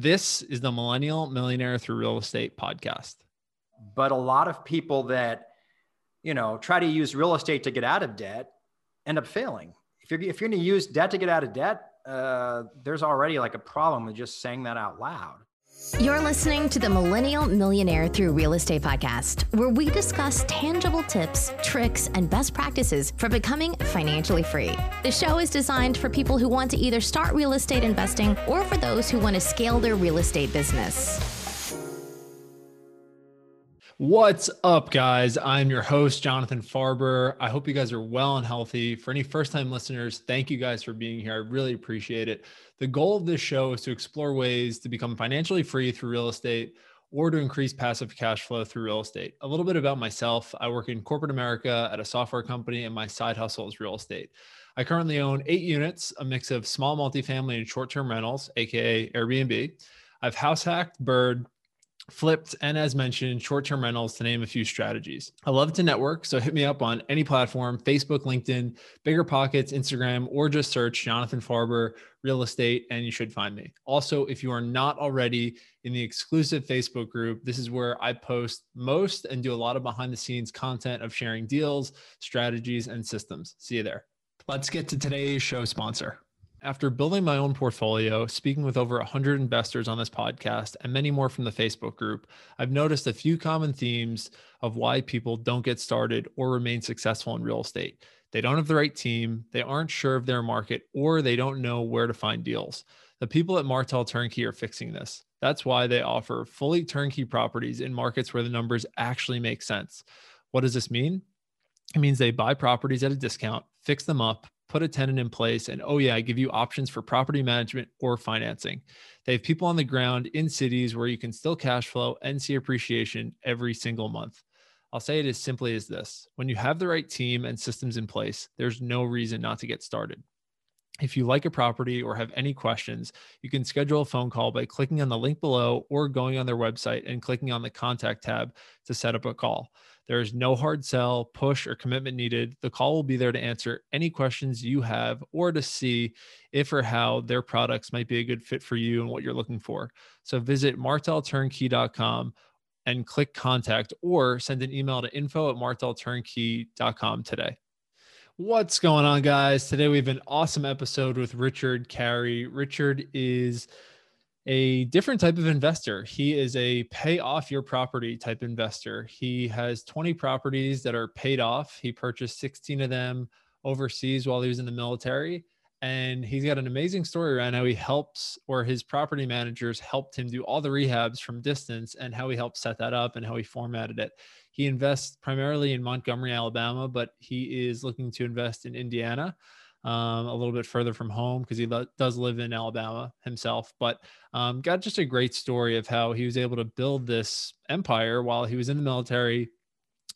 This is the Millennial Millionaire Through Real Estate podcast. But a lot of people that, you know, try to use real estate to get out of debt end up failing. If you're, if you're going to use debt to get out of debt, uh, there's already like a problem with just saying that out loud. You're listening to the Millennial Millionaire Through Real Estate podcast, where we discuss tangible tips, tricks, and best practices for becoming financially free. The show is designed for people who want to either start real estate investing or for those who want to scale their real estate business. What's up, guys? I'm your host, Jonathan Farber. I hope you guys are well and healthy. For any first time listeners, thank you guys for being here. I really appreciate it. The goal of this show is to explore ways to become financially free through real estate or to increase passive cash flow through real estate. A little bit about myself I work in corporate America at a software company, and my side hustle is real estate. I currently own eight units, a mix of small multifamily and short term rentals, AKA Airbnb. I've house hacked, bird, flipped, and as mentioned, short term rentals to name a few strategies. I love to network, so hit me up on any platform Facebook, LinkedIn, Bigger Pockets, Instagram, or just search Jonathan Farber Real Estate, and you should find me. Also, if you are not already in the exclusive Facebook group, this is where I post most and do a lot of behind the scenes content of sharing deals, strategies, and systems. See you there. Let's get to today's show sponsor. After building my own portfolio, speaking with over 100 investors on this podcast, and many more from the Facebook group, I've noticed a few common themes of why people don't get started or remain successful in real estate. They don't have the right team, they aren't sure of their market, or they don't know where to find deals. The people at Martel Turnkey are fixing this. That's why they offer fully turnkey properties in markets where the numbers actually make sense. What does this mean? It means they buy properties at a discount, fix them up, put a tenant in place, and oh, yeah, I give you options for property management or financing. They have people on the ground in cities where you can still cash flow and see appreciation every single month. I'll say it as simply as this when you have the right team and systems in place, there's no reason not to get started. If you like a property or have any questions, you can schedule a phone call by clicking on the link below or going on their website and clicking on the contact tab to set up a call. There is no hard sell, push, or commitment needed. The call will be there to answer any questions you have or to see if or how their products might be a good fit for you and what you're looking for. So visit martelturnkey.com and click contact or send an email to info at martelturnkey.com today. What's going on, guys? Today we have an awesome episode with Richard Carey. Richard is a different type of investor. He is a pay off your property type investor. He has 20 properties that are paid off. He purchased 16 of them overseas while he was in the military. And he's got an amazing story around how he helps, or his property managers helped him do all the rehabs from distance and how he helped set that up and how he formatted it. He invests primarily in Montgomery, Alabama, but he is looking to invest in Indiana um, a little bit further from home because he lo- does live in Alabama himself. But um, got just a great story of how he was able to build this empire while he was in the military,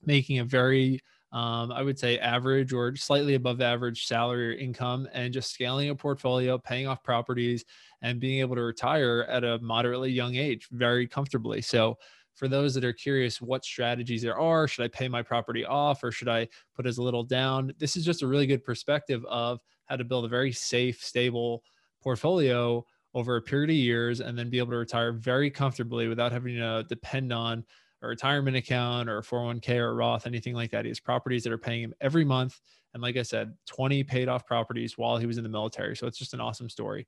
making a very um, I would say average or slightly above average salary or income, and just scaling a portfolio, paying off properties, and being able to retire at a moderately young age very comfortably. So, for those that are curious what strategies there are. Should I pay my property off or should I put as little down? This is just a really good perspective of how to build a very safe, stable portfolio over a period of years and then be able to retire very comfortably without having to depend on a retirement account or a 401k or a Roth, anything like that. He has properties that are paying him every month. And like I said, 20 paid off properties while he was in the military. So it's just an awesome story.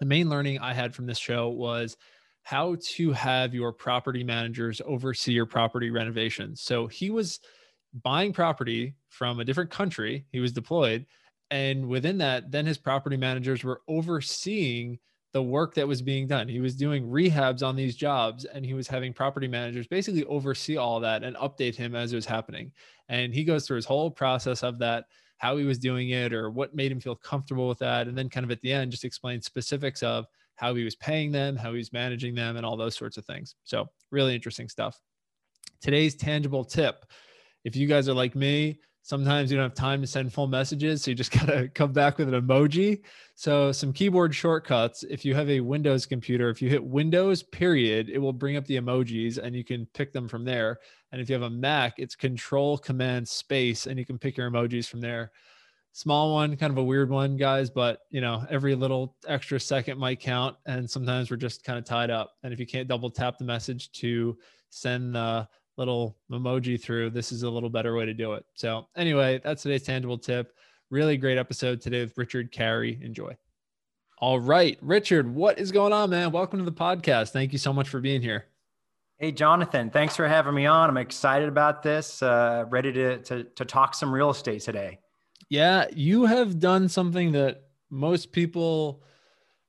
The main learning I had from this show was how to have your property managers oversee your property renovations. So he was buying property from a different country, he was deployed. And within that, then his property managers were overseeing the work that was being done. He was doing rehabs on these jobs and he was having property managers basically oversee all that and update him as it was happening. And he goes through his whole process of that, how he was doing it or what made him feel comfortable with that. And then kind of at the end, just explain specifics of how he was paying them, how he was managing them, and all those sorts of things. So, really interesting stuff. Today's tangible tip if you guys are like me, sometimes you don't have time to send full messages. So, you just got to come back with an emoji. So, some keyboard shortcuts. If you have a Windows computer, if you hit Windows, period, it will bring up the emojis and you can pick them from there. And if you have a Mac, it's Control Command Space and you can pick your emojis from there. small one, kind of a weird one, guys, but you know, every little extra second might count. And sometimes we're just kind of tied up. And if you can't double tap the message to send the little emoji through, this is a little better way to do it. So, anyway, that's today's tangible tip. Really great episode today with Richard Carey. Enjoy. All right, Richard, what is going on, man? Welcome to the podcast. Thank you so much for being here. Hey, Jonathan, thanks for having me on. I'm excited about this, uh, ready to, to, to talk some real estate today. Yeah, you have done something that most people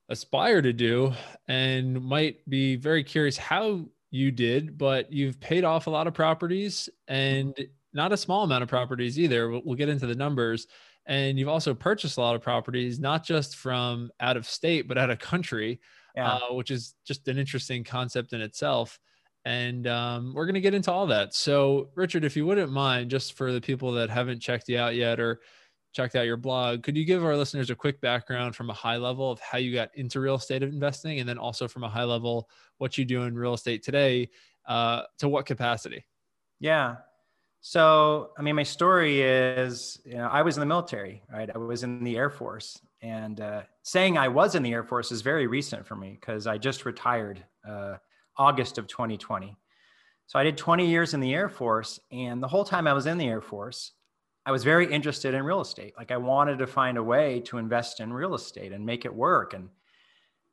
aspire to do and might be very curious how you did, but you've paid off a lot of properties and not a small amount of properties either. We'll, get into the numbers. And you've also purchased a lot of properties, not just from out of state, but out of country, yeah. uh, which is just an interesting concept in itself. And um, we're going to get into all that. So, Richard, if you wouldn't mind, just for the people that haven't checked you out yet or checked out your blog. Could you give our listeners a quick background from a high level of how you got into real estate investing, and then also from a high level what you do in real estate today? Uh, to what capacity? Yeah. So, I mean, my story is, you know, I was in the military, right? I was in the Air Force, and uh, saying I was in the Air Force is very recent for me because I just retired uh, August of 2020. So I did 20 years in the Air Force, and the whole time I was in the Air Force, I was very interested in real estate. Like I wanted to find a way to invest in real estate and make it work. And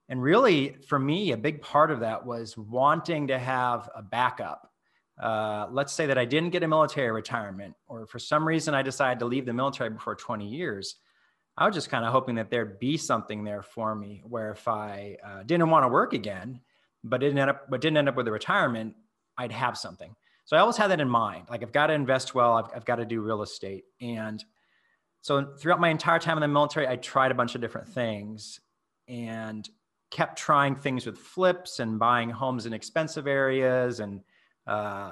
and really, for me, a big part of that was wanting to have a backup. Uh, let's say that I didn't get a military retirement, or for some reason I decided to leave the military before 20 years. I was just kind of hoping that there'd be something there for me where if I uh, didn't want to work again, but didn't end up, but didn't end up with a retirement, I'd have something. So I always had that in mind. Like I've got to invest well. I've, I've got to do real estate. And so throughout my entire time in the military, I tried a bunch of different things and kept trying things with flips and buying homes in expensive areas. And uh,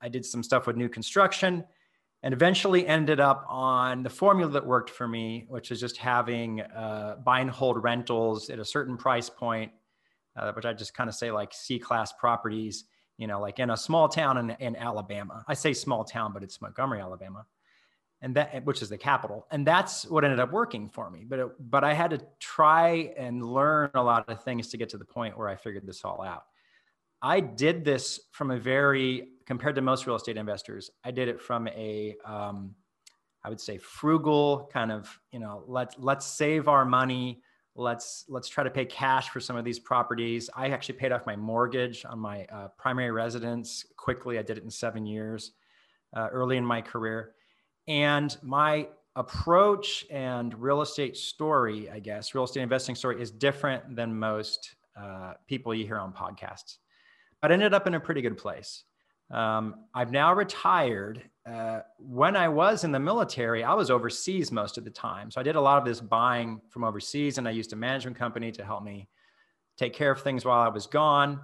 I did some stuff with new construction and eventually ended up on the formula that worked for me, which is just having uh, buy and hold rentals at a certain price point, uh, which I just kind of say like C class properties you know, like in a small town in, in Alabama. I say small town, but it's Montgomery, Alabama, and that which is the capital. And that's what ended up working for me. But it, but I had to try and learn a lot of things to get to the point where I figured this all out. I did this from a very compared to most real estate investors. I did it from a um, I would say frugal kind of you know let's let's save our money let's let's try to pay cash for some of these properties i actually paid off my mortgage on my uh, primary residence quickly i did it in seven years uh, early in my career and my approach and real estate story i guess real estate investing story is different than most uh, people you hear on podcasts but I ended up in a pretty good place um, I've now retired. Uh, when I was in the military, I was overseas most of the time. So I did a lot of this buying from overseas, and I used a management company to help me take care of things while I was gone.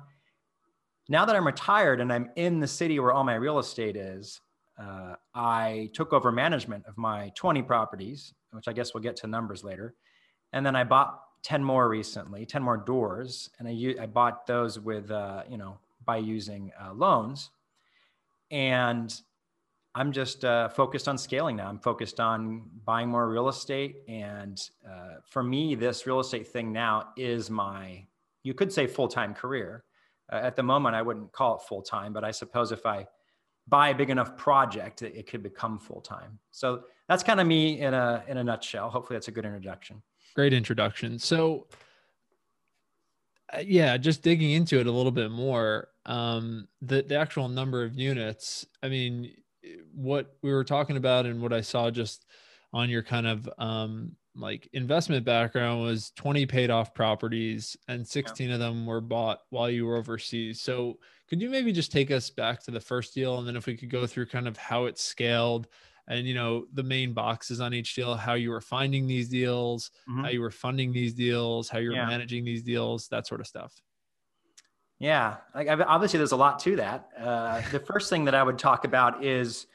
Now that I'm retired and I'm in the city where all my real estate is, uh, I took over management of my 20 properties, which I guess we'll get to numbers later. And then I bought 10 more recently, 10 more doors. And I, I bought those with, uh, you know, by using uh, loans and I'm just uh, focused on scaling now. I'm focused on buying more real estate. And uh, for me, this real estate thing now is my, you could say full time career. Uh, at the moment, I wouldn't call it full time, but I suppose if I buy a big enough project, it, it could become full time. So that's kind of me in a, in a nutshell. Hopefully, that's a good introduction. Great introduction. So, uh, yeah, just digging into it a little bit more um, the, the actual number of units, I mean, what we were talking about and what I saw just on your kind of um, like investment background was 20 paid off properties and 16 yeah. of them were bought while you were overseas. So could you maybe just take us back to the first deal and then if we could go through kind of how it scaled and you know the main boxes on each deal how you were finding these deals mm-hmm. how you were funding these deals how you're yeah. managing these deals that sort of stuff yeah, like obviously there's a lot to that. Uh, the first thing that I would talk about is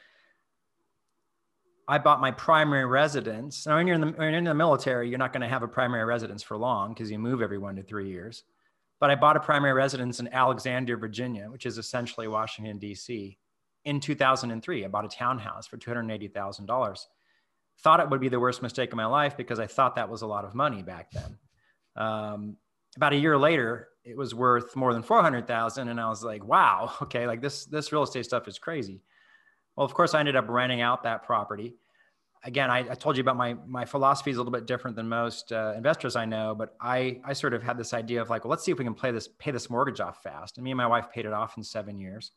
I bought my primary residence. Now, when you're in the, when you're in the military, you're not going to have a primary residence for long because you move every one to three years. But I bought a primary residence in Alexandria, Virginia, which is essentially Washington, D.C. in 2003. I bought a townhouse for $280,000. thought it would be the worst mistake of my life because I thought that was a lot of money back then. Um, about a year later, it was worth more than 400,000. And I was like, wow, okay, like this, this real estate stuff is crazy. Well, of course I ended up renting out that property. Again, I, I told you about my, my philosophy is a little bit different than most uh, investors I know, but I, I sort of had this idea of like, well, let's see if we can play this, pay this mortgage off fast. And me and my wife paid it off in seven years.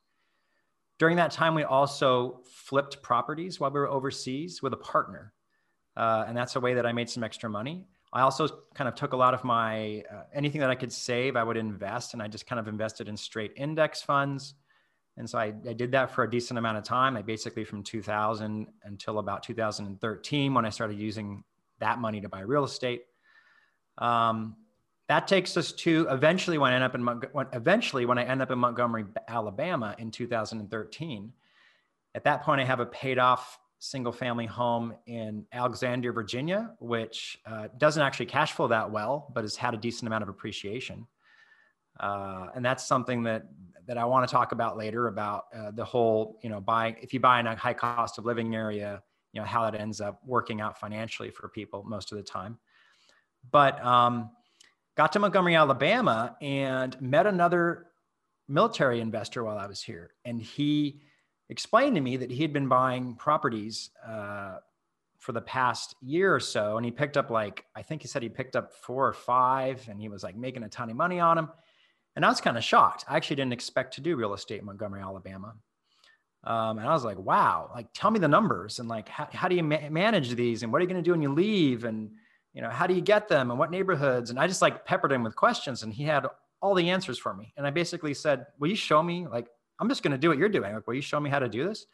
During that time, we also flipped properties while we were overseas with a partner. Uh, and that's a way that I made some extra money. I also kind of took a lot of my uh, anything that I could save, I would invest, and I just kind of invested in straight index funds. And so I, I did that for a decent amount of time. I basically from 2000 until about 2013 when I started using that money to buy real estate. Um, that takes us to eventually when I end up in when, eventually when I end up in Montgomery, Alabama in 2013. At that point, I have a paid off single family home in Alexandria, Virginia, which uh, doesn't actually cash flow that well, but has had a decent amount of appreciation. Uh, and that's something that that I want to talk about later about uh, the whole, you know, buying if you buy in a high cost of living area, you know, how that ends up working out financially for people most of the time. But um, got to Montgomery, Alabama, and met another military investor while I was here, and he explained to me that he had been buying properties uh, for the past year or so. And he picked up like, I think he said he picked up four or five and he was like making a ton of money on them. And I was kind of shocked. I actually didn't expect to do real estate in Montgomery, Alabama. Um, and I was like, wow, like tell me the numbers and like, how, how do you ma- manage these and what are you going to do when you leave? And, you know, how do you get them and what neighborhoods? And I just like peppered him with questions and he had all the answers for me. And I basically said, will you show me like I'm just going to do what you're doing. Like, will you show me how to do this?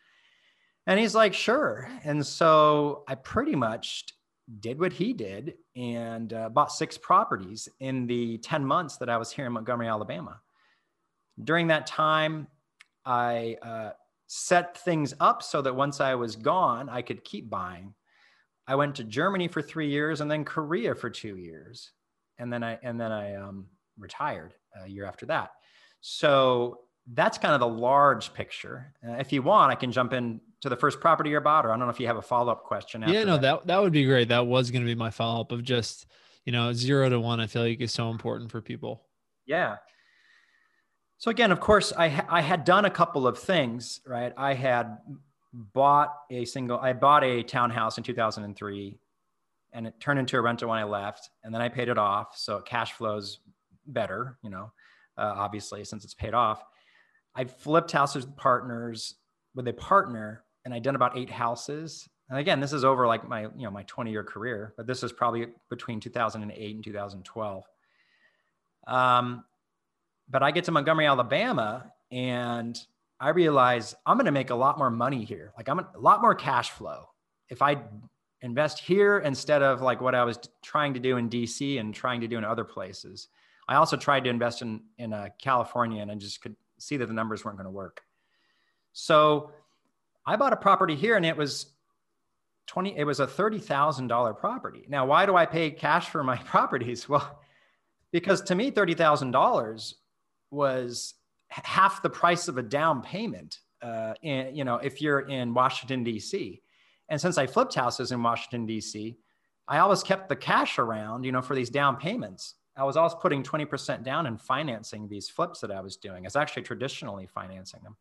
And he's like, sure. And so I pretty much did what he did and uh, bought six properties in the 10 months that I was here in Montgomery, Alabama. During that time, I uh, set things up so that once I was gone, I could keep buying. I went to Germany for three years and then Korea for two years. And then I, and then I um, retired a year after that. So that's kind of the large picture. Uh, if you want, I can jump in to the first property you bought, or I don't know if you have a follow up question. yeah, no, that. that that would be great. That was going to be my follow up of just you know zero to one. I feel like is so important for people. Yeah. So again, of course, I ha- I had done a couple of things. Right, I had bought a single. I bought a townhouse in 2003, and it turned into a rental when I left, and then I paid it off, so cash flows better. You know, uh, obviously since it's paid off I flipped houses with partners with a partner, and I'd done about eight houses. And again, this is over like my you know my 20 year career, but this is probably between 2008 and 2012. Um, but I get to Montgomery, Alabama, and I realize I'm going to make a lot more money here. Like I'm a lot more cash flow if I invest here instead of like what I was trying to do in DC and trying to do in other places. I also tried to invest in in uh, California, and I just could see that the numbers weren't going to work. So I bought a property here and it was 20, it was a $30,000 property. Now, why do I pay cash for my properties? Well, because to me, $30,000 was half the price of a down payment. Uh, in, you know, if you're in Washington, D.C. And since I flipped houses in Washington, D.C., I always kept the cash around, you know, for these down payments. I was always putting 20% down and financing these flips that I was doing. It's actually traditionally financing them.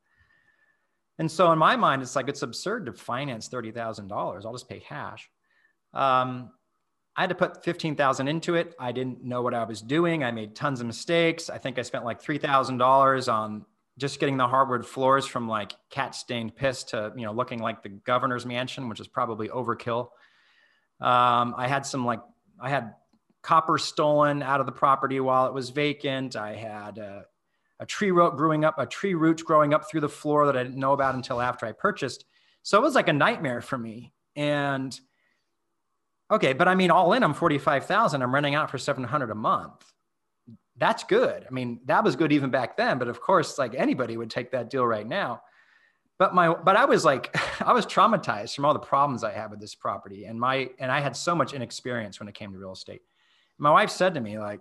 And so in my mind, it's like it's absurd to finance $30,000. I'll just pay cash. Um, I had to put 15,000 into it. I didn't know what I was doing. I made tons of mistakes. I think I spent like $3,000 on just getting the hardwood floors from like cat stained piss to, you know, looking like the governor's mansion, which is probably overkill. Um, I had some like, I had copper stolen out of the property while it was vacant. I had a, a tree root growing up, a tree root growing up through the floor that I didn't know about until after I purchased. So it was like a nightmare for me. And okay, but I mean, all in, I'm 45,000. I'm renting out for 700 a month. That's good. I mean, that was good even back then. But of course, like anybody would take that deal right now. But my, but I was like, I was traumatized from all the problems I had with this property, and my, and I had so much inexperience when it came to real estate my wife said to me like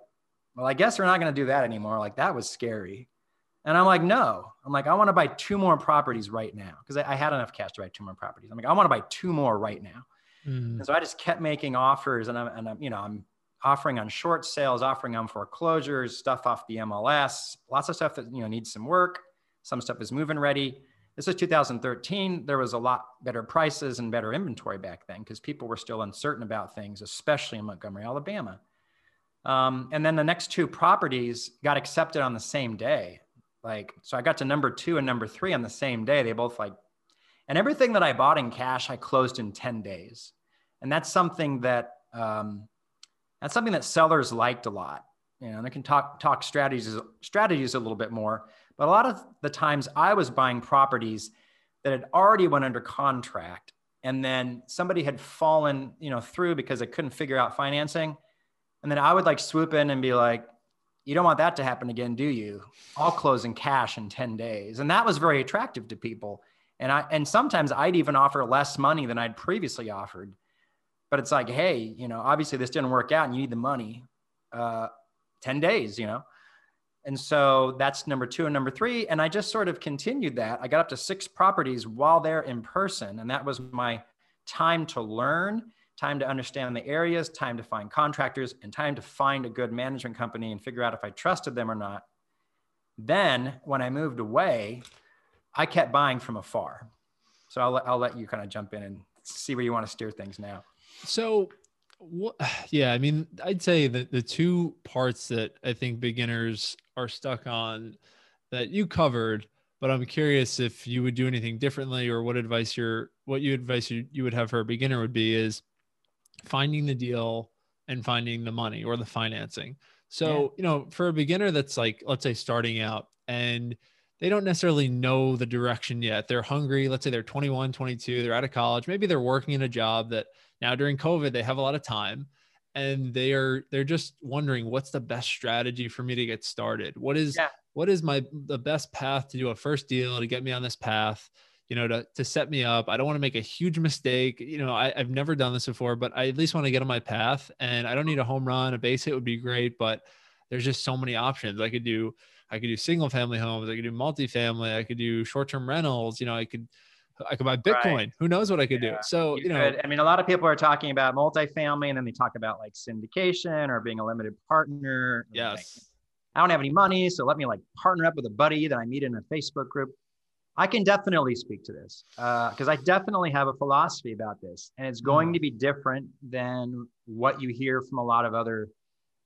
well i guess we're not going to do that anymore like that was scary and i'm like no i'm like i want to buy two more properties right now because I, I, had enough cash to buy two more properties i'm like i want to buy two more right now Mm. And so I just kept making offers and I'm, and I'm, you know, I'm offering on short sales, offering on foreclosures, stuff off the MLS, lots of stuff that, you know, needs some work. Some stuff is moving ready. This is 2013. There was a lot better prices and better inventory back then because people were still uncertain about things, especially in Montgomery, Alabama. Um, and then the next two properties got accepted on the same day. Like, so I got to number two and number three on the same day. They both like, and everything that I bought in cash, I closed in 10 days. And that's something that, um, that's something that sellers liked a lot. You know, and they can talk, talk strategies, strategies a little bit more, but a lot of the times I was buying properties that had already went under contract and then somebody had fallen, you know, through because they couldn't figure out financing and then I would like swoop in and be like, you don't want that to happen again, do you? I'll close in cash in 10 days. And that was very attractive to people. And I and sometimes I'd even offer less money than I'd previously offered. But it's like, hey, you know, obviously this didn't work out and you need the money. Uh, 10 days, you know. And so that's number two and number three. And I just sort of continued that. I got up to six properties while they're in person. And that was my time to learn time to understand the areas, time to find contractors, and time to find a good management company and figure out if I trusted them or not. Then, when I moved away, I kept buying from afar. So I'll, I'll let you kind of jump in and see where you want to steer things now. So, yeah, I mean, I'd say that the two parts that I think beginners are stuck on that you covered, but I'm curious if you would do anything differently or what advice your what you advice you, you would have for a beginner would be is finding the deal and finding the money or the financing. So, yeah. you know, for a beginner that's like, let's say starting out and they don't necessarily know the direction yet. They're hungry. Let's say they're 21, 22, they're out of college. Maybe they're working in a job that now during COVID, they have a lot of time and they are, they're just wondering what's the best strategy for me to get started? What is, yeah. what is my, the best path to do a first deal to get me on this path? You know, to, to set me up. I don't want to make a huge mistake. You know, I, have never done this before, but I at least want to get on my path and I don't need a home run. A base hit would be great, but there's just so many options. I could do, I could do single family homes. I could do multifamily. I could do short-term rentals. You know, I could, I could buy Bitcoin. Right. Who knows what I could yeah. do? So, you, you know, could. I mean, a lot of people are talking about multifamily and then they talk about like syndication or being a limited partner. Yes. Like, I don't have any money. So let me like partner up with a buddy that I meet in a Facebook group. I can definitely speak to this because uh, I definitely have a philosophy about this, and it's going mm. to be different than what you hear from a lot of other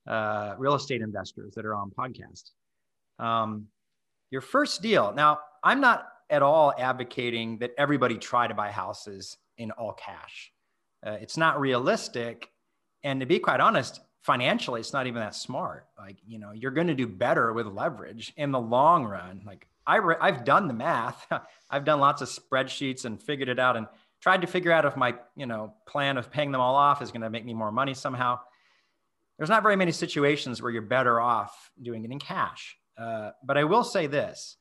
uh, real estate investors that are on podcasts. Um, your first deal. Now, I'm not at all advocating that everybody try to buy houses in all cash. Uh, it's not realistic, and to be quite honest, financially, it's not even that smart. Like you know, you're going to do better with leverage in the long run. Like I re- I've done the math. I've done lots of spreadsheets and figured it out and tried to figure out if my, you know, plan of paying them all off is going to make me more money somehow. There's not very many situations where you're better off doing it in cash. Uh, but I will say this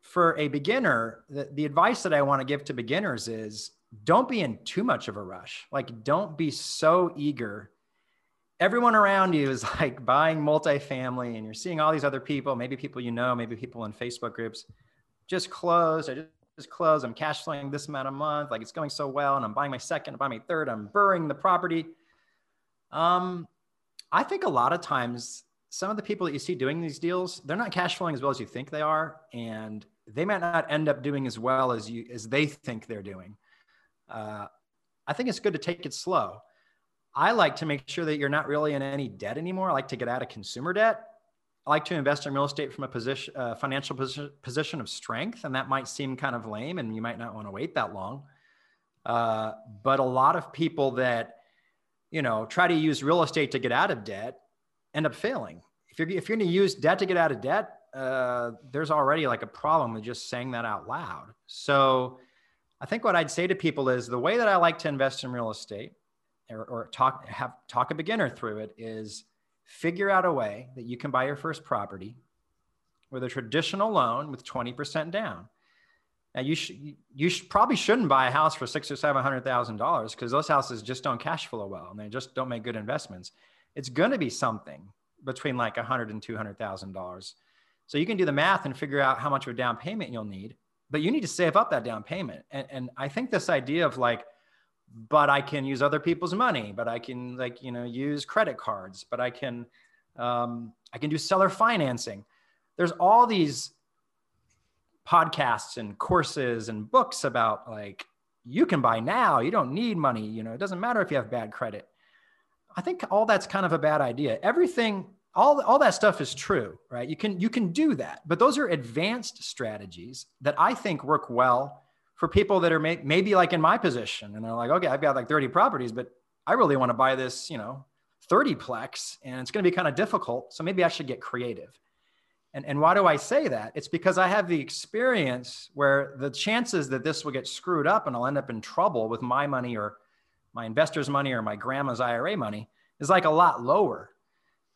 for a beginner, the, the advice that I want to give to beginners is don't be in too much of a rush. Like, don't be so eager everyone around you is like buying multifamily and you're seeing all these other people, maybe people you know, maybe people in Facebook groups, just closed. I just, closed. I'm cash flowing this amount a month. Like it's going so well. And I'm buying my second, I'm buying my third, I'm burring the property. Um, I think a lot of times some of the people that you see doing these deals, they're not cash flowing as well as you think they are. And they might not end up doing as well as you as they think they're doing. Uh, I think it's good to take it slow. I like to make sure that you're not really in any debt anymore. I like to get out of consumer debt. I like to invest in real estate from a position, uh, financial position, position of strength, and that might seem kind of lame, and you might not want to wait that long. Uh, but a lot of people that you know try to use real estate to get out of debt end up failing. If you're if you're going to use debt to get out of debt, uh, there's already like a problem with just saying that out loud. So, I think what I'd say to people is the way that I like to invest in real estate or, or talk have talk a beginner through it is figure out a way that you can buy your first property with a traditional loan with 20% down. Now you should you should, probably shouldn't buy a house for six or seven hundred thousand dollars because those houses just don't cash flow well and they just don't make good investments. It's going to be something between like a hundred and two hundred thousand dollars. So you can do the math and figure out how much of a down payment you'll need, but you need to save up that down payment. And, and I think this idea of like but I can use other people's money, but I can like, you know, use credit cards, but I can, um, I can do seller financing. There's all these podcasts and courses and books about like, you can buy now, you don't need money. You know, it doesn't matter if you have bad credit. I think all that's kind of a bad idea. Everything, all, all that stuff is true, right? You can, you can do that, but those are advanced strategies that I think work well for people that are may, maybe like in my position and they're like, okay, I've got like 30 properties, but I really want to buy this, you know, 30 plex and it's going to be kind of difficult. So maybe I should get creative. And, and why do I say that? It's because I have the experience where the chances that this will get screwed up and I'll end up in trouble with my money or my investor's money or my grandma's IRA money is like a lot lower.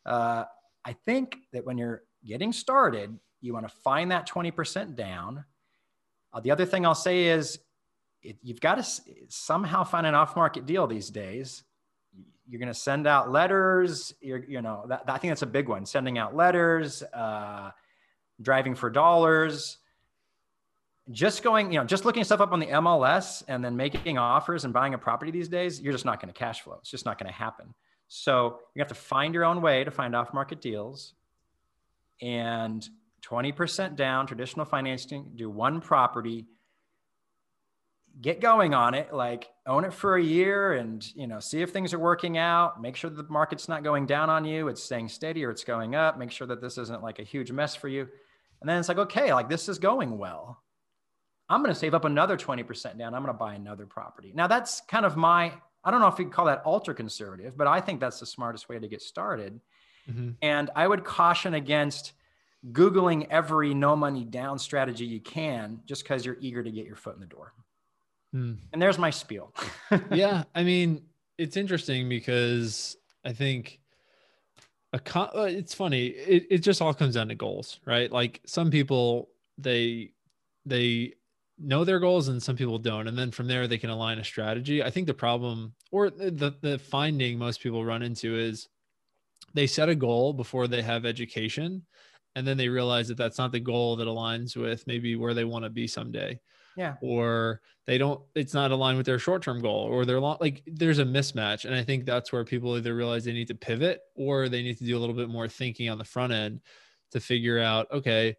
Uh, I think that when you're getting started, you want to find that 20% down uh, the other thing I'll say is it, you've got to somehow find an off market deal these days. You're going to send out letters. You're, you know, that, I think that's a big one sending out letters, uh, driving for dollars. Just going, you know, just looking stuff up on the MLS and then making offers and buying a property these days, you're just not going to cash flow. It's just not going to happen. So you have to find your own way to find off market deals. And 20% down, traditional financing, do one property, get going on it, like own it for a year and, you know, see if things are working out, make sure the market's not going down on you, it's staying steady or it's going up, make sure that this isn't like a huge mess for you. And then it's like, okay, like this is going well. I'm going to save up another 20% down. I'm going to buy another property. Now that's kind of my, I don't know if you call that ultra conservative, but I think that's the smartest way to get started. Mm-hmm. And I would caution against Googling every no money down strategy you can just because you're eager to get your foot in the door. Hmm. And there's my spiel. yeah. I mean, it's interesting because I think a con- it's funny. It, it just all comes down to goals, right? Like some people, they, they know their goals and some people don't. And then from there, they can align a strategy. I think the problem or the, the finding most people run into is they set a goal before they have education and then they realize that that's not the goal that aligns with maybe where they want to be someday. Yeah. Or they don't it's not aligned with their short-term goal or their long like there's a mismatch and i think that's where people either realize they need to pivot or they need to do a little bit more thinking on the front end to figure out okay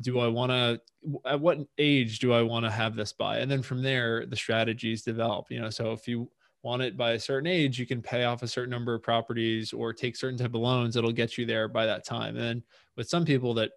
do i want to at what age do i want to have this by and then from there the strategies develop you know? So if you want it by a certain age, you can pay off a certain number of properties or take certain type of loans that'll get you there by that time. And with some people that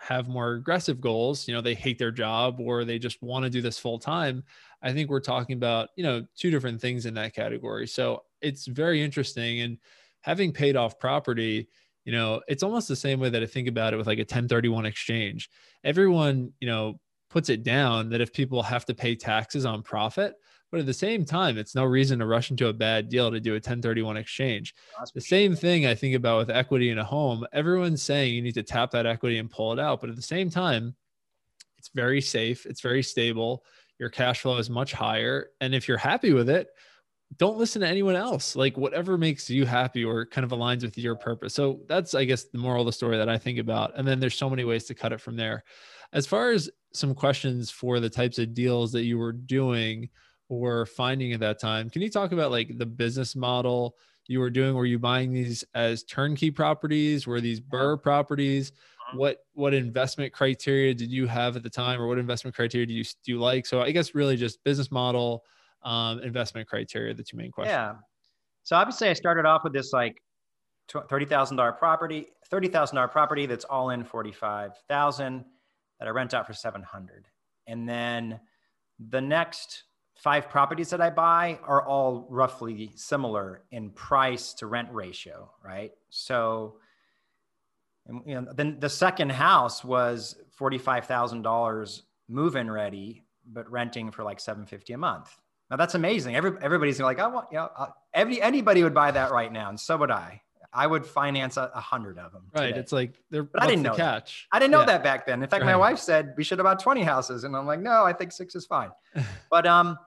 have more aggressive goals, you know, they hate their job or they just want to do this full time. I think we're talking about, you know, two different things in that category. So it's very interesting. And having paid off property, you know, it's almost the same way that I think about it with like a 1031 exchange. Everyone, you know, puts it down that if people have to pay taxes on profit, but at the same time, it's no reason to rush into a bad deal to do a 1031 exchange. That's the same sure. thing I think about with equity in a home. Everyone's saying you need to tap that equity and pull it out. But at the same time, it's very safe, it's very stable. Your cash flow is much higher. And if you're happy with it, don't listen to anyone else. Like whatever makes you happy or kind of aligns with your purpose. So that's, I guess, the moral of the story that I think about. And then there's so many ways to cut it from there. As far as some questions for the types of deals that you were doing, or finding at that time. Can you talk about like the business model you were doing? Were you buying these as turnkey properties? Were these burr properties? Uh-huh. What what investment criteria did you have at the time, or what investment criteria do you do you like? So I guess really just business model, um, investment criteria, the two main questions. Yeah. So obviously, I started off with this like thirty thousand dollar property, thirty thousand dollar property that's all in forty five thousand that I rent out for seven hundred, and then the next five properties that I buy are all roughly similar in price to rent ratio, right? So, you know, then the second house was forty-five thousand dollars move-in ready, but renting for like seven fifty a month. Now that's amazing. Every, everybody's like, I want, you know, uh, every, anybody would buy that right now, and so would I. I would finance a, a hundred of them. Right. Today. It's like they're. But I didn't know catch. That. I didn't know yeah. that back then. In fact, right. my wife said we should have bought twenty houses, and I'm like, no, I think six is fine. but um,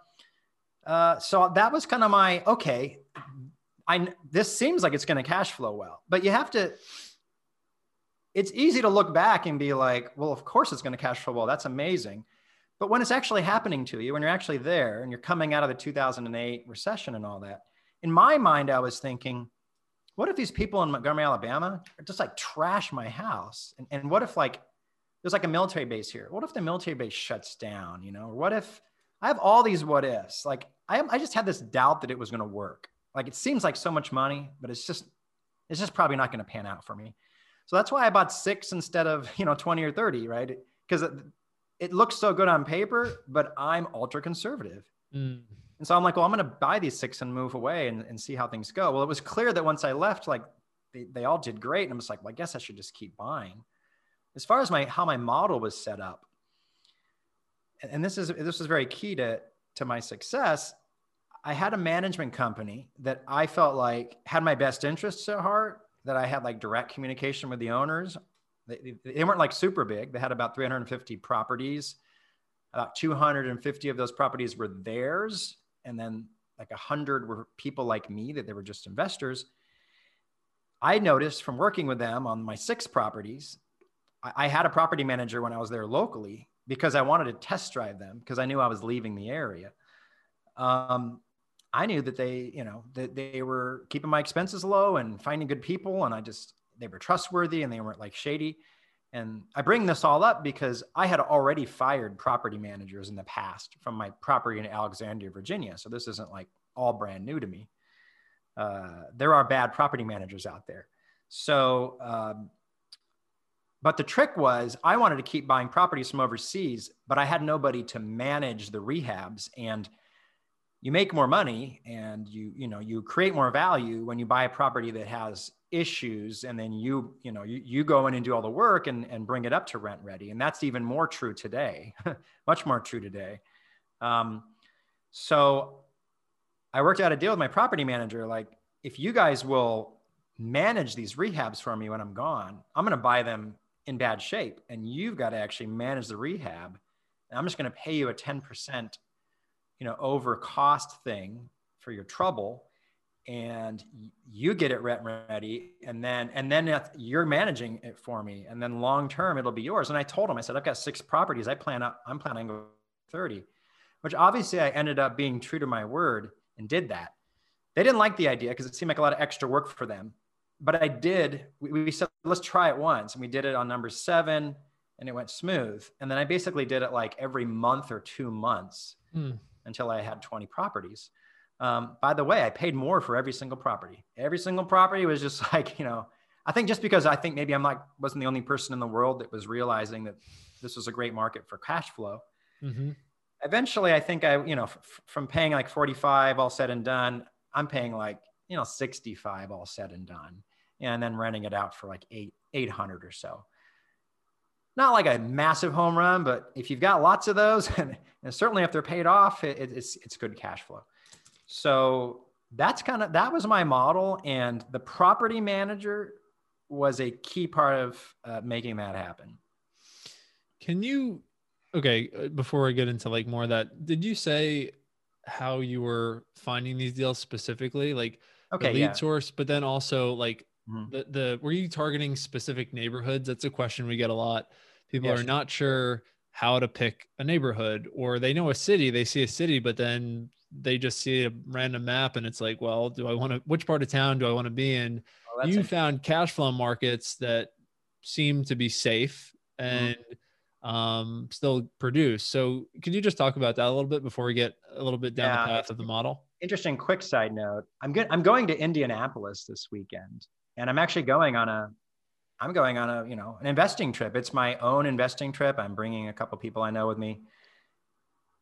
uh, so that was kind of my okay. I this seems like it's going to cash flow well, but you have to. It's easy to look back and be like, well, of course it's going to cash flow well. That's amazing. But when it's actually happening to you, when you're actually there and you're coming out of the 2008 recession and all that, in my mind, I was thinking, what if these people in Montgomery, Alabama, just like trash my house? And, and what if like there's like a military base here? What if the military base shuts down? You know, what if I have all these what ifs? Like I, I just had this doubt that it was going to work. Like it seems like so much money, but it's just it's just probably not going to pan out for me. So that's why I bought six instead of you know 20 or 30, right? Because it, it, looks so good on paper, but I'm ultra conservative. Mm. And so I'm like, well, I'm going to buy these six and move away and, and see how things go. Well, it was clear that once I left, like they, they all did great. And I'm just like, well, I guess I should just keep buying. As far as my how my model was set up, and, and this is this was very key to to my success. I had a management company that I felt like had my best interests at heart, that I had like direct communication with the owners. They, they weren't like super big. They had about 350 properties. About 250 of those properties were theirs. And then like 100 were people like me that they were just investors. I noticed from working with them on my six properties, I, I had a property manager when I was there locally because I wanted to test drive them because I knew I was leaving the area. Um, I knew that they, you know, that they were keeping my expenses low and finding good people. And I just, they were trustworthy and they weren't like shady. And I bring this all up because I had already fired property managers in the past from my property in Alexandria, Virginia. So this isn't like all brand new to me. Uh, there are bad property managers out there. So, um, but the trick was I wanted to keep buying properties from overseas, but I had nobody to manage the rehabs. And you make more money and you you know you create more value when you buy a property that has issues. And then you you know you, you go in and do all the work and, and bring it up to rent ready. And that's even more true today much more true today. Um, so i worked out a deal with my property manager like if you guys will manage these rehabs for me when i'm gone i'm going to buy them in bad shape and you've got to actually manage the rehab. And i'm just going to pay you a 10% you know over cost thing for your trouble and you get it rent ready and then and then you're managing it for me and then long term it'll be yours. And i told him i said i've got six properties i plan out i'm planning 30 which obviously i ended up being true to my word and did that. They didn't like the idea because it seemed like a lot of extra work for them but i did we, we said let's try it once and we did it on number seven and it went smooth and then i basically did it like every month or two months hmm until I had 20 properties. Um, by the way, I paid more for every single property. Every single property was just like, you know, I think just because I think maybe I'm like, wasn't the only person in the world that was realizing that this was a great market for cash flow. Mm-hmm. Eventually, I think I, you know, f- from paying like 45 all said and done, I'm paying like, you know, 65 all said and done. And then renting it out for like eight, 800 or so not like a massive home run, but if you've got lots of those, and, and certainly if they're paid off, it, it's it's good cash flow. So that's kind of that was my model, and the property manager was a key part of uh, making that happen. Can you? Okay, uh, before I get into like more of that, did you say how you were finding these deals specifically, like okay, lead yeah. source, but then also like mm-hmm. the the were you targeting specific neighborhoods? That's a question we get a lot people are not sure how to pick a neighborhood or they know a city they see a city but then they just see a random map and it's like well do i want to which part of town do i want to be in oh, you found cash flow markets that seem to be safe mm-hmm. and mm-hmm. um, still produce so could you just talk about that a little bit before we get a little bit down yeah, the path of the model interesting quick side note i'm good i'm going to indianapolis this weekend and i'm actually going on a I'm going on a, you know, an investing trip. It's my own investing trip. I'm bringing a couple people I know with me.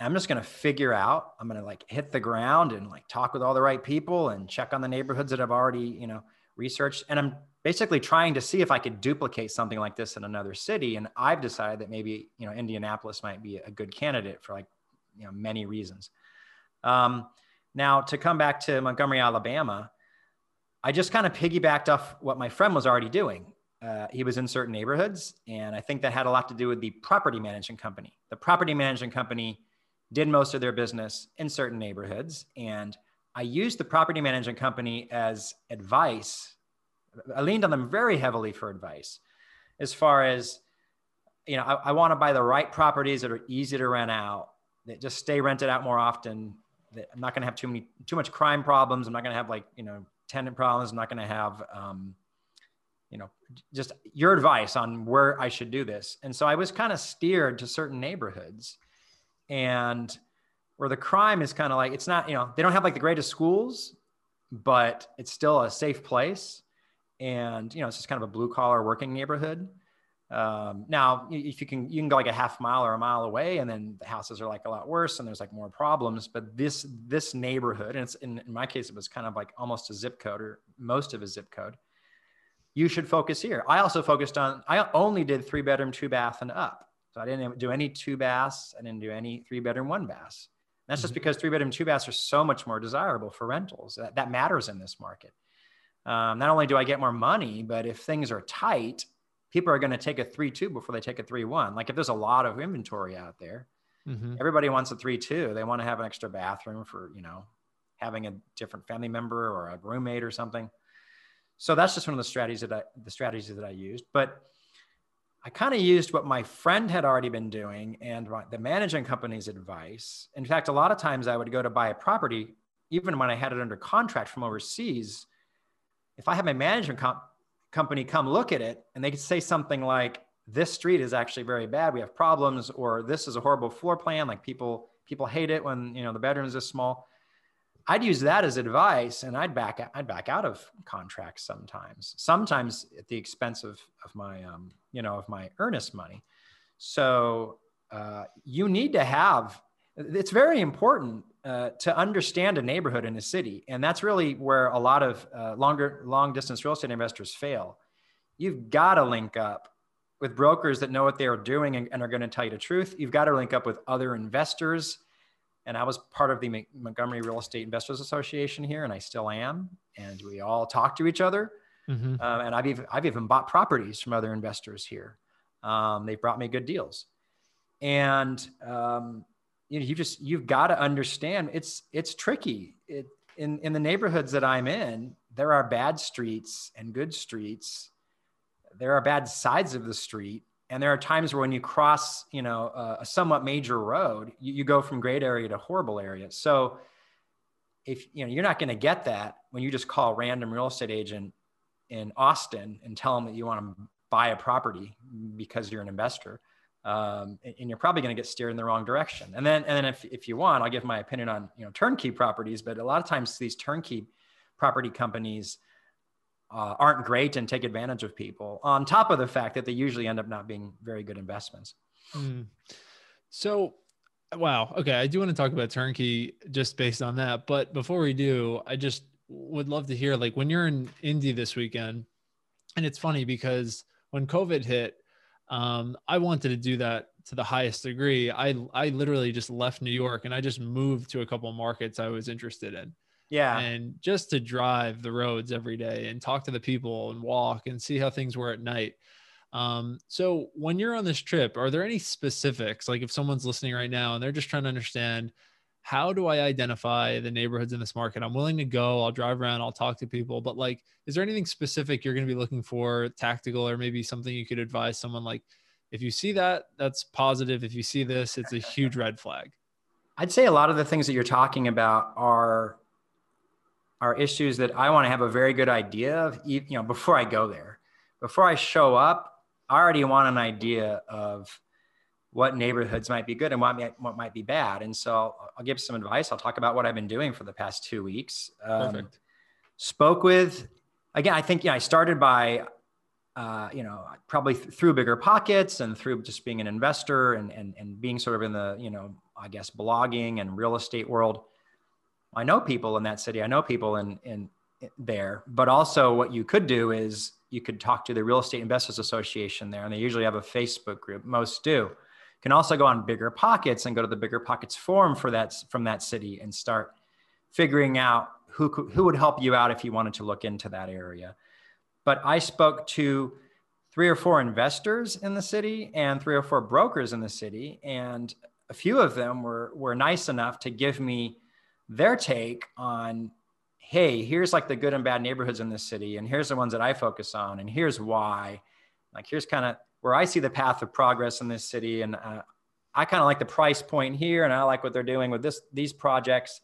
I'm just going to figure out, I'm going to like hit the ground and like talk with all the right people and check on the neighborhoods that I've already, you know, researched. And I'm basically trying to see if I could duplicate something like this in another city. And I've decided that maybe, you know, Indianapolis might be a good candidate for like, you know, many reasons. Um, now to come back to Montgomery, Alabama, I just kind of piggybacked off what my friend was already doing uh, he was in certain neighborhoods. And I think that had a lot to do with the property management company. The property management company did most of their business in certain neighborhoods. And I used the property management company as advice. I leaned on them very heavily for advice as far as you know, I, I want to buy the right properties that are easy to rent out, that just stay rented out more often. I'm not going to have too many, too much crime problems. I'm not going to have like, you know, tenant problems. I'm not going to have, um, you know, just your advice on where I should do this. And so I was kind of steered to certain neighborhoods and where the crime is kind of like, it's not, you know, they don't have like the greatest schools, but it's still a safe place. And, you know, it's just kind of a blue collar working neighborhood. Um, now, if you can, you can go like a half mile or a mile away, and then the houses are like a lot worse, and there's like more problems. But this this neighborhood, and it's in, in my case, it was kind of like almost a zip code or most of a zip code. You should focus here. I also focused on. I only did three bedroom, two bath, and up. So I didn't do any two baths. I didn't do any three bedroom, one baths. That's just mm-hmm. because three bedroom, two baths are so much more desirable for rentals. That, that matters in this market. Um, not only do I get more money, but if things are tight, people are going to take a three two before they take a three one. Like if there's a lot of inventory out there, mm-hmm. everybody wants a three two. They want to have an extra bathroom for you know having a different family member or a roommate or something. So that's just one of the strategies that I the strategies that I used. But I kind of used what my friend had already been doing and the managing company's advice. In fact, a lot of times I would go to buy a property, even when I had it under contract from overseas. If I had my management comp- company come look at it and they could say something like this street is actually very bad. We have problems or this is a horrible floor plan. Like people people hate it when you know the bedroom is this small. I'd use that as advice and i'd back i'd back out of contracts sometimes sometimes at the expense of of my um, you know of my earnest money. So uh, you need to have it's very important uh, to understand a neighborhood in a city, and that's really where a lot of uh, longer long distance real estate investors fail. You've got to link up with brokers that know what they are doing and, and are going to tell you the truth. You've got to link up with other investors. And I was part of the Montgomery Real Estate Investors Association here, and I still am. And we all talk to each other. Mm-hmm. Um, and I've even, I've even bought properties from other investors here. Um, they've brought me good deals. And um, you know you just you've got to understand it's it's tricky. It in in the neighborhoods that i'm in there are bad streets and good streets. There are bad sides of the street. And there are times where when you cross you know a, a somewhat major road you, you go from great area to horrible area. So if you know you're not going to get that when you just call random real estate agent in austin and tell them that you want to buy a property because you're an investor um, and you're probably going to get steered in the wrong direction. And then, and then if, if you want, I'll give my opinion on, you know, turnkey properties, but a lot of times these turnkey property companies uh, aren't great and take advantage of people on top of the fact that they usually end up not being very good investments. Mm. So, wow. Okay. I do want to talk about turnkey just based on that. But before we do, I just would love to hear, like when you're in Indy this weekend, and it's funny because when COVID hit, um, I wanted to do that to the highest degree. I I literally just left New York and I just moved to a couple of markets I was interested in. Yeah. And just to drive the roads every day and talk to the people and walk and see how things were at night. Um, so when you're on this trip, are there any specifics? Like if someone's listening right now and they're just trying to understand how do I identify the neighborhoods in this market? I'm willing to go, I'll drive around, I'll talk to people, but like, is there anything specific you're going to be looking for, tactical, or maybe something you could advise someone like, if you see that, that's positive. If you see this, it's a huge red flag. I'd say a lot of the things that you're talking about are are issues that I want to have a very good idea of, you know, before I go there. Before I show up, I already want an idea of what neighborhoods might be good and what might, what might be bad. And so I'll, give some advice. I'll talk about what I've been doing for the past two weeks. Um, Perfect. Spoke with, again, I think, yeah, I started by, uh, you know, probably th- through BiggerPockets and through just being an investor and, and, and being sort of in the, you know, I guess blogging and real estate world. I know people in that city. I know people in, in, in there, but also what you could do is you could talk to the Real Estate Investors Association there, and they usually have a Facebook group. Most do can also go on BiggerPockets and go to the BiggerPockets forum for that from that city and start figuring out who who would help you out if you wanted to look into that area. But i spoke to three or four investors in the city and three or four brokers in the city and a few of them were were nice enough to give me their take on hey here's like the good and bad neighborhoods in this city and here's the ones that i focus on and here's why. Like here's kind of where I see the path of progress in this city, and uh, I kind of like the price point here, and I like what they're doing with this these projects.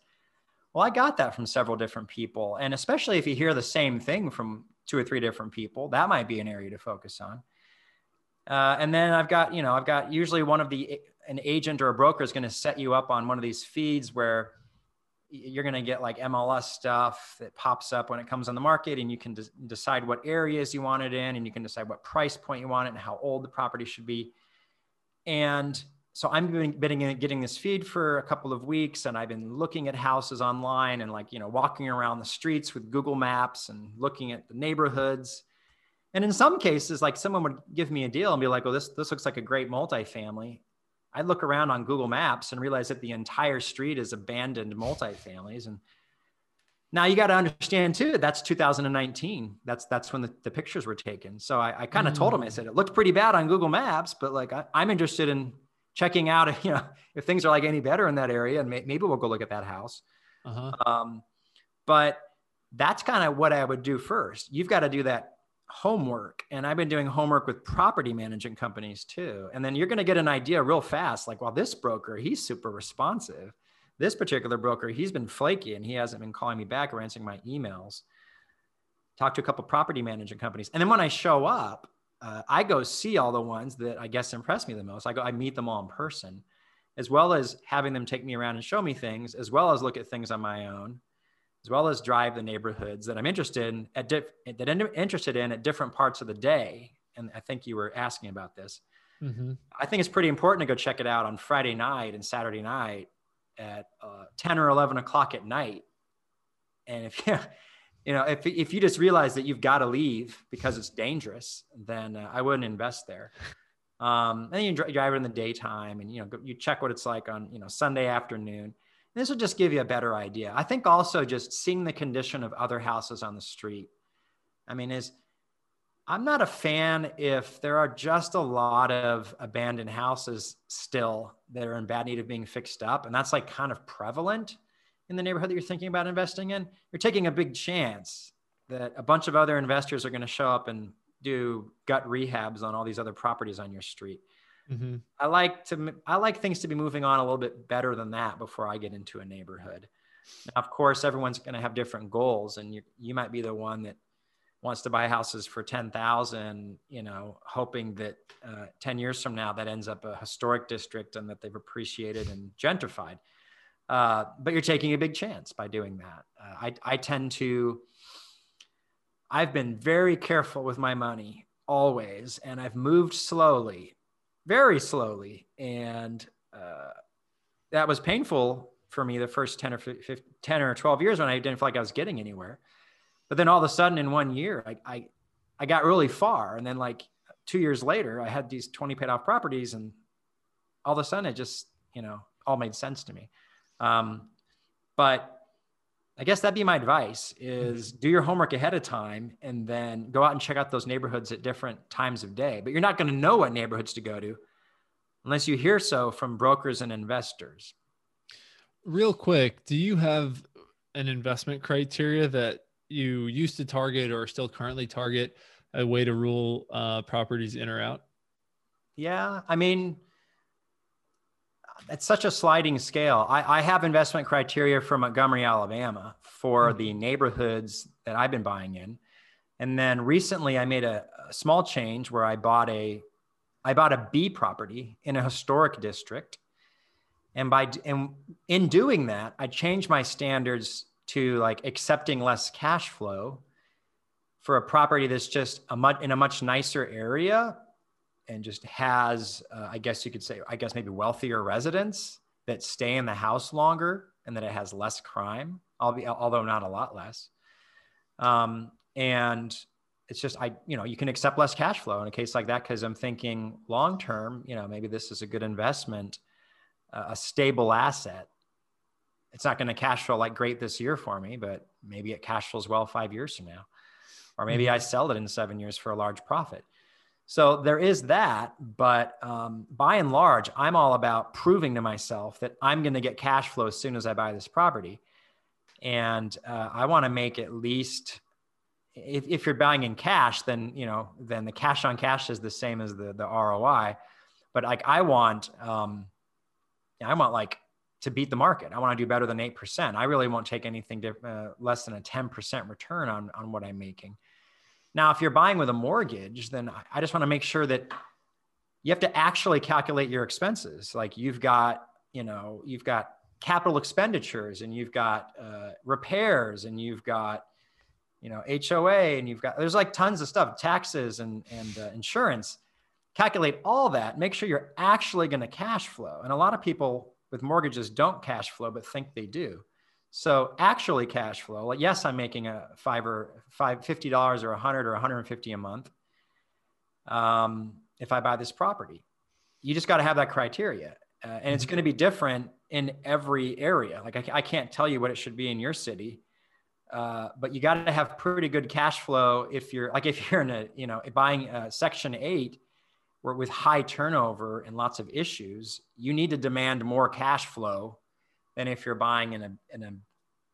Well, I got that from several different people, and especially if you hear the same thing from two or three different people, that might be an area to focus on. Uh, and then I've got, you know, I've got usually one of the an agent or a broker is going to set you up on one of these feeds where you're going to get like MLS stuff that pops up when it comes on the market, and you can de- decide what areas you want it in, and you can decide what price point you want it and how old the property should be. And so I'm been getting, getting this feed for a couple of weeks, and I've been looking at houses online and like you know walking around the streets with Google Maps and looking at the neighborhoods. And in some cases, like someone would give me a deal and be like, "Well, this this looks like a great multifamily," I look around on Google Maps and realize that the entire street is abandoned multifamilies. And now you got to understand too, that's 2019. That's that's when the, the pictures were taken. So I, I kind of mm. told him, I said, it looked pretty bad on Google Maps, but like I, am interested in checking out, if, you know, if things are like any better in that area, and may, maybe we'll go look at that house. Uh-huh. Um, but that's kind of what I would do first. You've got to do that homework and i've been doing homework with property management companies too. And then you're going to get an idea real fast like well this broker he's super responsive. This particular broker he's been flaky and he hasn't been calling me back or answering my emails. Talk to a couple property management companies. And then when i show up uh, i go see all the ones that i guess impress me the most. I go i meet them all in person as well as having them take me around and show me things as well as look at things on my own as well as drive the neighborhoods that I'm interested in at diff- that I'm interested in at different parts of the day. And I think you were asking about this. Mm-hmm. I think it's pretty important to go check it out on Friday night and Saturday night at uh, 10 or 11 o'clock at night. And if you, you know, if, if you just realize that you've got to leave because it's dangerous, then uh, I wouldn't invest there. Um, and you drive it in the daytime and, you know, you check what it's like on, you know, Sunday afternoon this will just give you a better idea. I think also just seeing the condition of other houses on the street. I mean, is I'm not a fan if there are just a lot of abandoned houses still that are in bad need of being fixed up. And that's like kind of prevalent in the neighborhood that you're thinking about investing in. You're taking a big chance that a bunch of other investors are going to show up and do gut rehabs on all these other properties on your street. Mm-hmm. I like to I like things to be moving on a little bit better than that before I get into a neighborhood. Now, of course, everyone's going to have different goals, and you you might be the one that wants to buy houses for ten thousand, you know, hoping that uh, ten years from now that ends up a historic district and that they've appreciated and gentrified. Uh, but you're taking a big chance by doing that. Uh, I I tend to. I've been very careful with my money always, and I've moved slowly very slowly. And uh, that was painful for me the first 10 or 15, 10 or 12 years when I didn't feel like I was getting anywhere. But then all of a sudden in one year, I, I, I got really far. And then like two years later, I had these 20 paid off properties and all of a sudden it just, you know, all made sense to me. Um, but I guess that'd be my advice is do your homework ahead of time and then go out and check out those neighborhoods at different times of day. But you're not going to know what neighborhoods to go to unless you hear so from brokers and investors. Real quick, do you have an investment criteria that you used to target or still currently target a way to rule uh, properties in or out? Yeah, I mean, it's such a sliding scale. I, I have investment criteria for Montgomery, Alabama for mm-hmm. the neighborhoods that I've been buying in. And then recently I made a, a, small change where I bought a I bought a B property in a historic district. And by and in doing that, I changed my standards to like accepting less cash flow for a property that's just a much in a much nicer area and just has, uh, I guess you could say, I guess maybe wealthier residents that stay in the house longer and that it has less crime, although not a lot less. Um, and it's just I, you know, you can accept less cash flow in a case like that because I'm thinking long term, you know, maybe this is a good investment, uh, a stable asset. It's not going to cash flow like great this year for me, but maybe it cash flows well five years from now, or maybe mm-hmm. I sell it in seven years for a large profit. So there is that, but um, by and large, I'm all about proving to myself that I'm going to get cash flow as soon as I buy this property, and uh, I want to make at least if, if you're buying in cash, then you know then the cash on cash is the same as the the ROI. But like I want, um, I want like to beat the market. I want to do better than eight percent. I really won't take anything to, uh, less than a ten percent return on on what I'm making. Now, if you're buying with a mortgage, then I just want to make sure that you have to actually calculate your expenses. Like you've got, you know, you've got capital expenditures and you've got uh, repairs and you've got you know HOA and you've got there's like tons of stuff, taxes and and uh, insurance. Calculate all that. Make sure you're actually going to cash flow. And a lot of people with mortgages don't cash flow, but think they do. So actually cash flow. Like yes, I'm making a five or five fifty dollars or a hundred or 150 a month. Um, if I buy this property, you just got to have that criteria, uh, and it's mm-hmm. going to be different in every area. Like I, I can't tell you what it should be in your city uh, but you got to have pretty good cash flow if you're like if you're in a you know buying a section 8 where with high turnover and lots of issues you need to demand more cash flow than if you're buying in a in a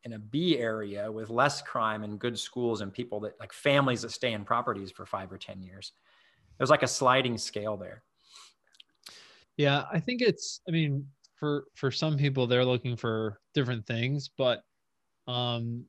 in a B area with less crime and good schools and people that like families that stay in properties for 5 or 10 years there's like a sliding scale there yeah i think it's i mean for for some people they're looking for different things but um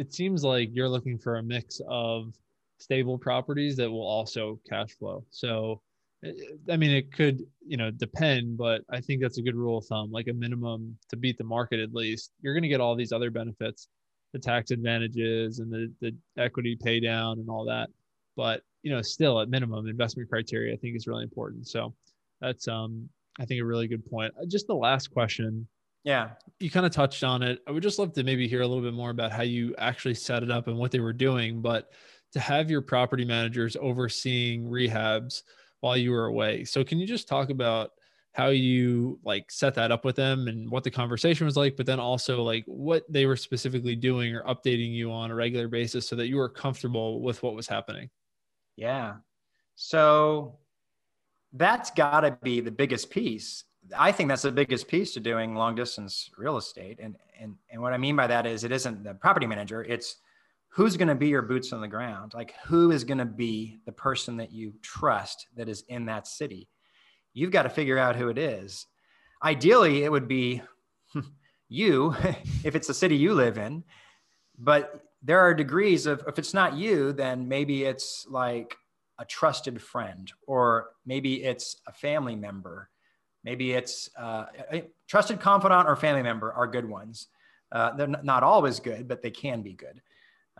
it seems like you're looking for a mix of stable properties that will also cash flow. So, I mean, it could, you know, depend, but I think that's a good rule of thumb, like a minimum to beat the market at least. You're going to get all these other benefits, the tax advantages and the, the equity pay down and all that. But, you know, still at minimum, investment criteria, I think is really important. So that's, um, I think a really good point. Just the last question yeah. You kind of touched on it. I would just love to maybe hear a little bit more about how you actually set it up and what they were doing. But to have your property managers overseeing rehabs while you were away. So can you just talk about how you like set that up with them and what the conversation was like, but then also like what they were specifically doing or updating you on a regular basis so that you were comfortable with what was happening? Yeah. So that's got to be the biggest piece I think that's the biggest piece to doing long distance real estate. And, and, and what I mean by that is it isn't the property manager, it's who's going to be your boots on the ground. Like who is going to be the person that you trust that is in that city? You've got to figure out who it is. Ideally, it would be you if it's the city you live in. But there are degrees of if it's not you, then maybe it's like a trusted friend, or maybe it's a family member Maybe it's uh, a trusted confidant or family member are good ones. Uh, they're not always good, but they can be good.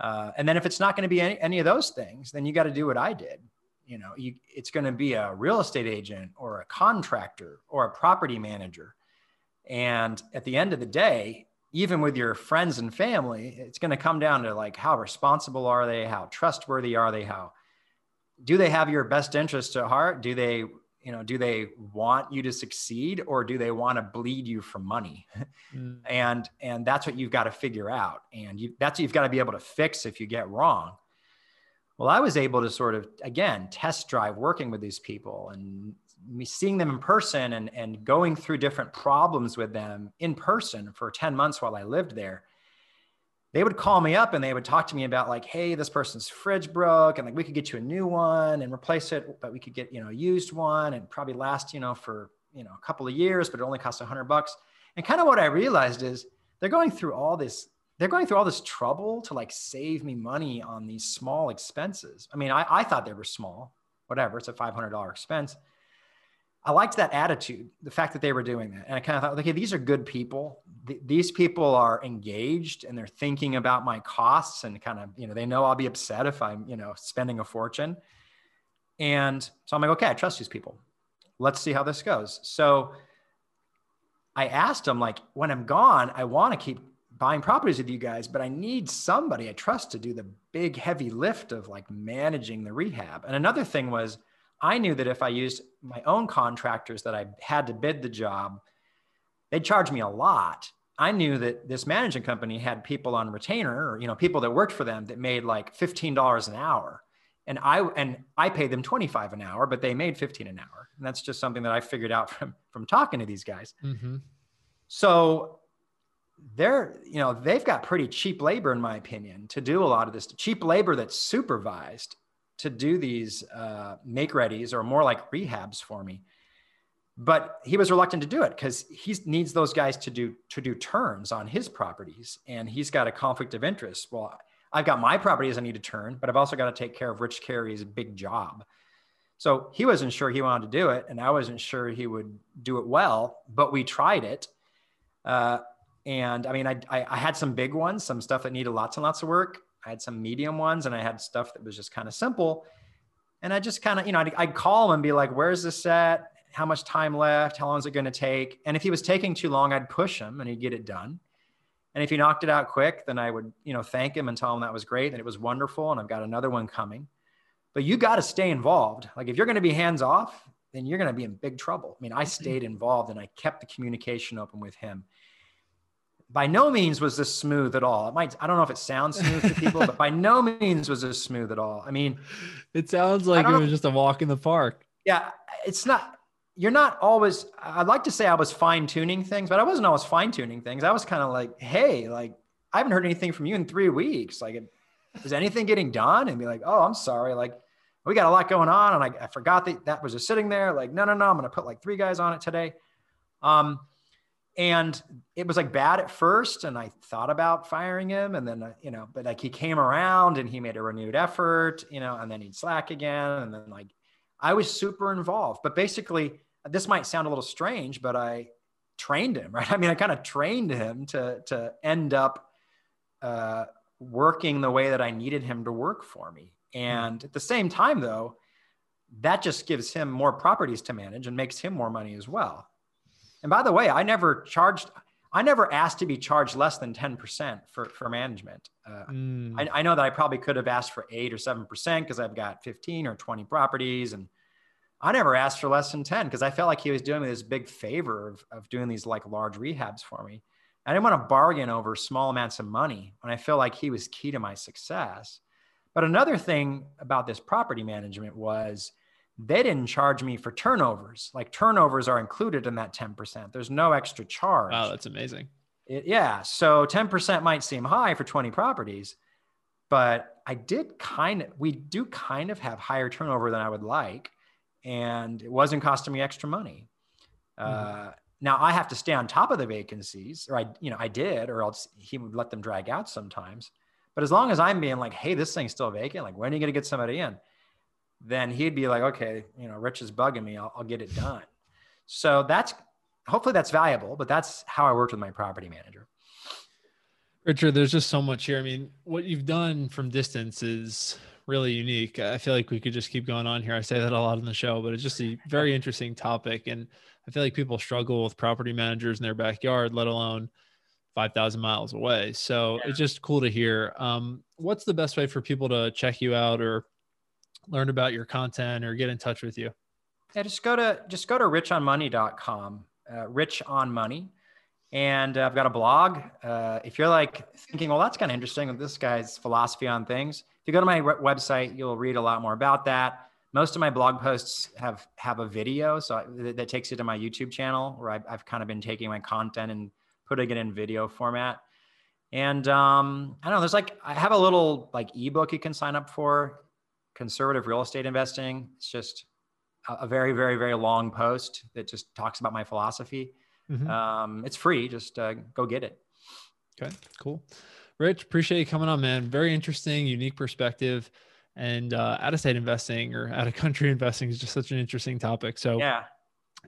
Uh, and then if it's not going to be any, any of those things, then you got to do what I did. You know, you, it's going to be a real estate agent or a contractor or a property manager. And at the end of the day, even with your friends and family, it's going to come down to like how responsible are they? How trustworthy are they? How do they have your best interest at heart? Do they you know do they want you to succeed or do they want to bleed you for money? Mm. and and that's what you've got to figure out. And you, that's what you've got to be able to fix if you get wrong. Well i was able to sort of again test drive working with these people and me seeing them in person and, and going through different problems with them in person for 10 months while i lived there they would call me up and they would talk to me about like, hey, this person's fridge broke and like we could get you a new one and replace it, but we could get, you know, a used one and probably last, you know, for, you know, a couple of years, but it only costs a hundred bucks. And kind of what I realized is they're going through all this, they're going through all this trouble to like save me money on these small expenses. I mean, I, I thought they were small, whatever, it's a $500 expense. I liked that attitude, the fact that they were doing that. And I kind of thought, okay, these are good people. Th- these people are engaged and they're thinking about my costs and kind of, you know, they know I'll be upset if I'm, you know, spending a fortune. And so I'm like, okay, I trust these people. Let's see how this goes. So I asked them, like, when I'm gone, I want to keep buying properties with you guys, but I need somebody I trust to do the big, heavy lift of like managing the rehab. And another thing was, I knew that if I used my own contractors that I had to bid the job, they'd charge me a lot. I knew that this management company had people on retainer or you know people that worked for them that made like $15 an hour. And I and I paid them 25 an hour, but they made 15 an hour. And that's just something that I figured out from from talking to these guys. Mm-hmm. So they're you know they've got pretty cheap labor in my opinion to do a lot of this cheap labor that's supervised to do these uh, make readies or more like rehabs for me. But he was reluctant to do it because he needs those guys to do to do turns on his properties and he's got a conflict of interest. Well i've got my properties i need to turn but i've also got to take care of rich carey's big job. So he wasn't sure he wanted to do it and i wasn't sure he would do it well but we tried it. Uh, and I mean, I, I, I had some big ones, some stuff that needed lots and lots of work. I had some medium ones, and I had stuff that was just kind of simple. And I just kind of, you know, I'd, I'd, call him and be like, "Where's this set? How much time left? How long is it going to take?" And if he was taking too long, I'd push him, and he'd get it done. And if he knocked it out quick, then I would, you know, thank him and tell him that was great and it was wonderful, and I've got another one coming. But you got to stay involved. Like if you're going to be hands off, then you're going to be in big trouble. I mean, I mm-hmm. stayed involved and I kept the communication open with him by no means was this smooth at all. It might, I don't know if it sounds smooth to people, but by no means was this smooth at all. I mean, it sounds like it was just a walk in the park. Yeah. It's not, you're not always, I'd like to say I was fine tuning things, but I wasn't always fine tuning things. I was kind of like, Hey, like, I haven't heard anything from you in three weeks. Like, is anything getting done? And be like, Oh, I'm sorry. Like, we got a lot going on. And I, I forgot that that was just sitting there. Like, no, no, no, I'm going to put like three guys on it today. Um, and it was like bad at first and i thought about firing him and then uh, you know but like he came around and he made a renewed effort you know and then he'd slack again and then like i was super involved. But basically this might sound a little strange but i trained him right? I mean i kind of trained him to to end up uh, working the way that i needed him to work for me. And at the same time though that just gives him more properties to manage and makes him more money as well and by the way, I never charged, I never asked to be charged less than 10% for, for management. Uh, mm. I, I, know that I probably could have asked for eight or 7% because I've got 15 or 20 properties. And I never asked for less than 10 because I felt like he was doing me this big favor of, of doing these like large rehabs for me. I didn't want to bargain over small amounts of money when I feel like he was key to my success. But another thing about this property management was they didn't charge me for turnovers. Like turnovers are included in that 10%. There's no extra charge. Wow, that's amazing. It, yeah. So 10% might seem high for 20 properties, but I did kind of, we do kind of have higher turnover than I would like. And it wasn't costing me extra money. Mm-hmm. Uh, now I have to stay on top of the vacancies, or I, you know, I did, or else he would let them drag out sometimes. But as long as I'm being like, hey, this thing's still vacant, like when are you going to get somebody in? Then he'd be like, okay, you know, Rich is bugging me. I'll, I'll get it done. So that's hopefully that's valuable, but that's how I worked with my property manager. Richard, there's just so much here. I mean, what you've done from distance is really unique. I feel like we could just keep going on here. I say that a lot in the show, but it's just a very interesting topic. And I feel like people struggle with property managers in their backyard, let alone 5,000 miles away. So yeah. it's just cool to hear. Um, what's the best way for people to check you out or learn about your content or get in touch with you? Yeah, just go to just go to richonmoney.com, uh, rich on money. And uh, I've got a blog. Uh, if you're like thinking, well, that's kind of interesting this guy's philosophy on things, if you go to my re- website, you'll read a lot more about that. Most of my blog posts have have a video, so I, that, that takes you to my YouTube channel where I've, I've kind of been taking my content and putting it in video format. And um, I don't know, there's like I have a little like ebook you can sign up for conservative real estate investing. It's just a, very, very, very long post that just talks about my philosophy. Mm-hmm. Um, it's free. Just uh, go get it. Okay, cool. Rich, appreciate you coming on, man. Very interesting, unique perspective. And uh, out of state investing or out of country investing is just such an interesting topic. So, yeah,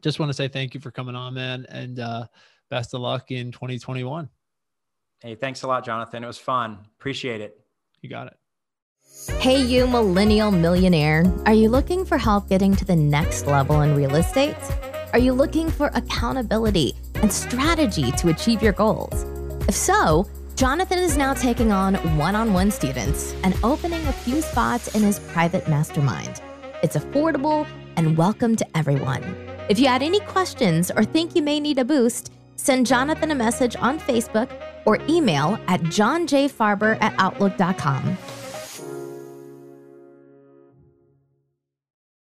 just want to say thank you for coming on, man. And uh, best of luck in 2021. Hey, thanks a lot, Jonathan. It was fun. Appreciate it. You got it. Hey, you millennial millionaire. Are you looking for help getting to the next level in real estate? Are you looking for accountability and strategy to achieve your goals? If so, Jonathan is now taking on one on one students and opening a few spots in his private mastermind. It's affordable and welcome to everyone. If you had any questions or think you may need a boost, send Jonathan a message on Facebook or email at johnjfarber at outlook.com.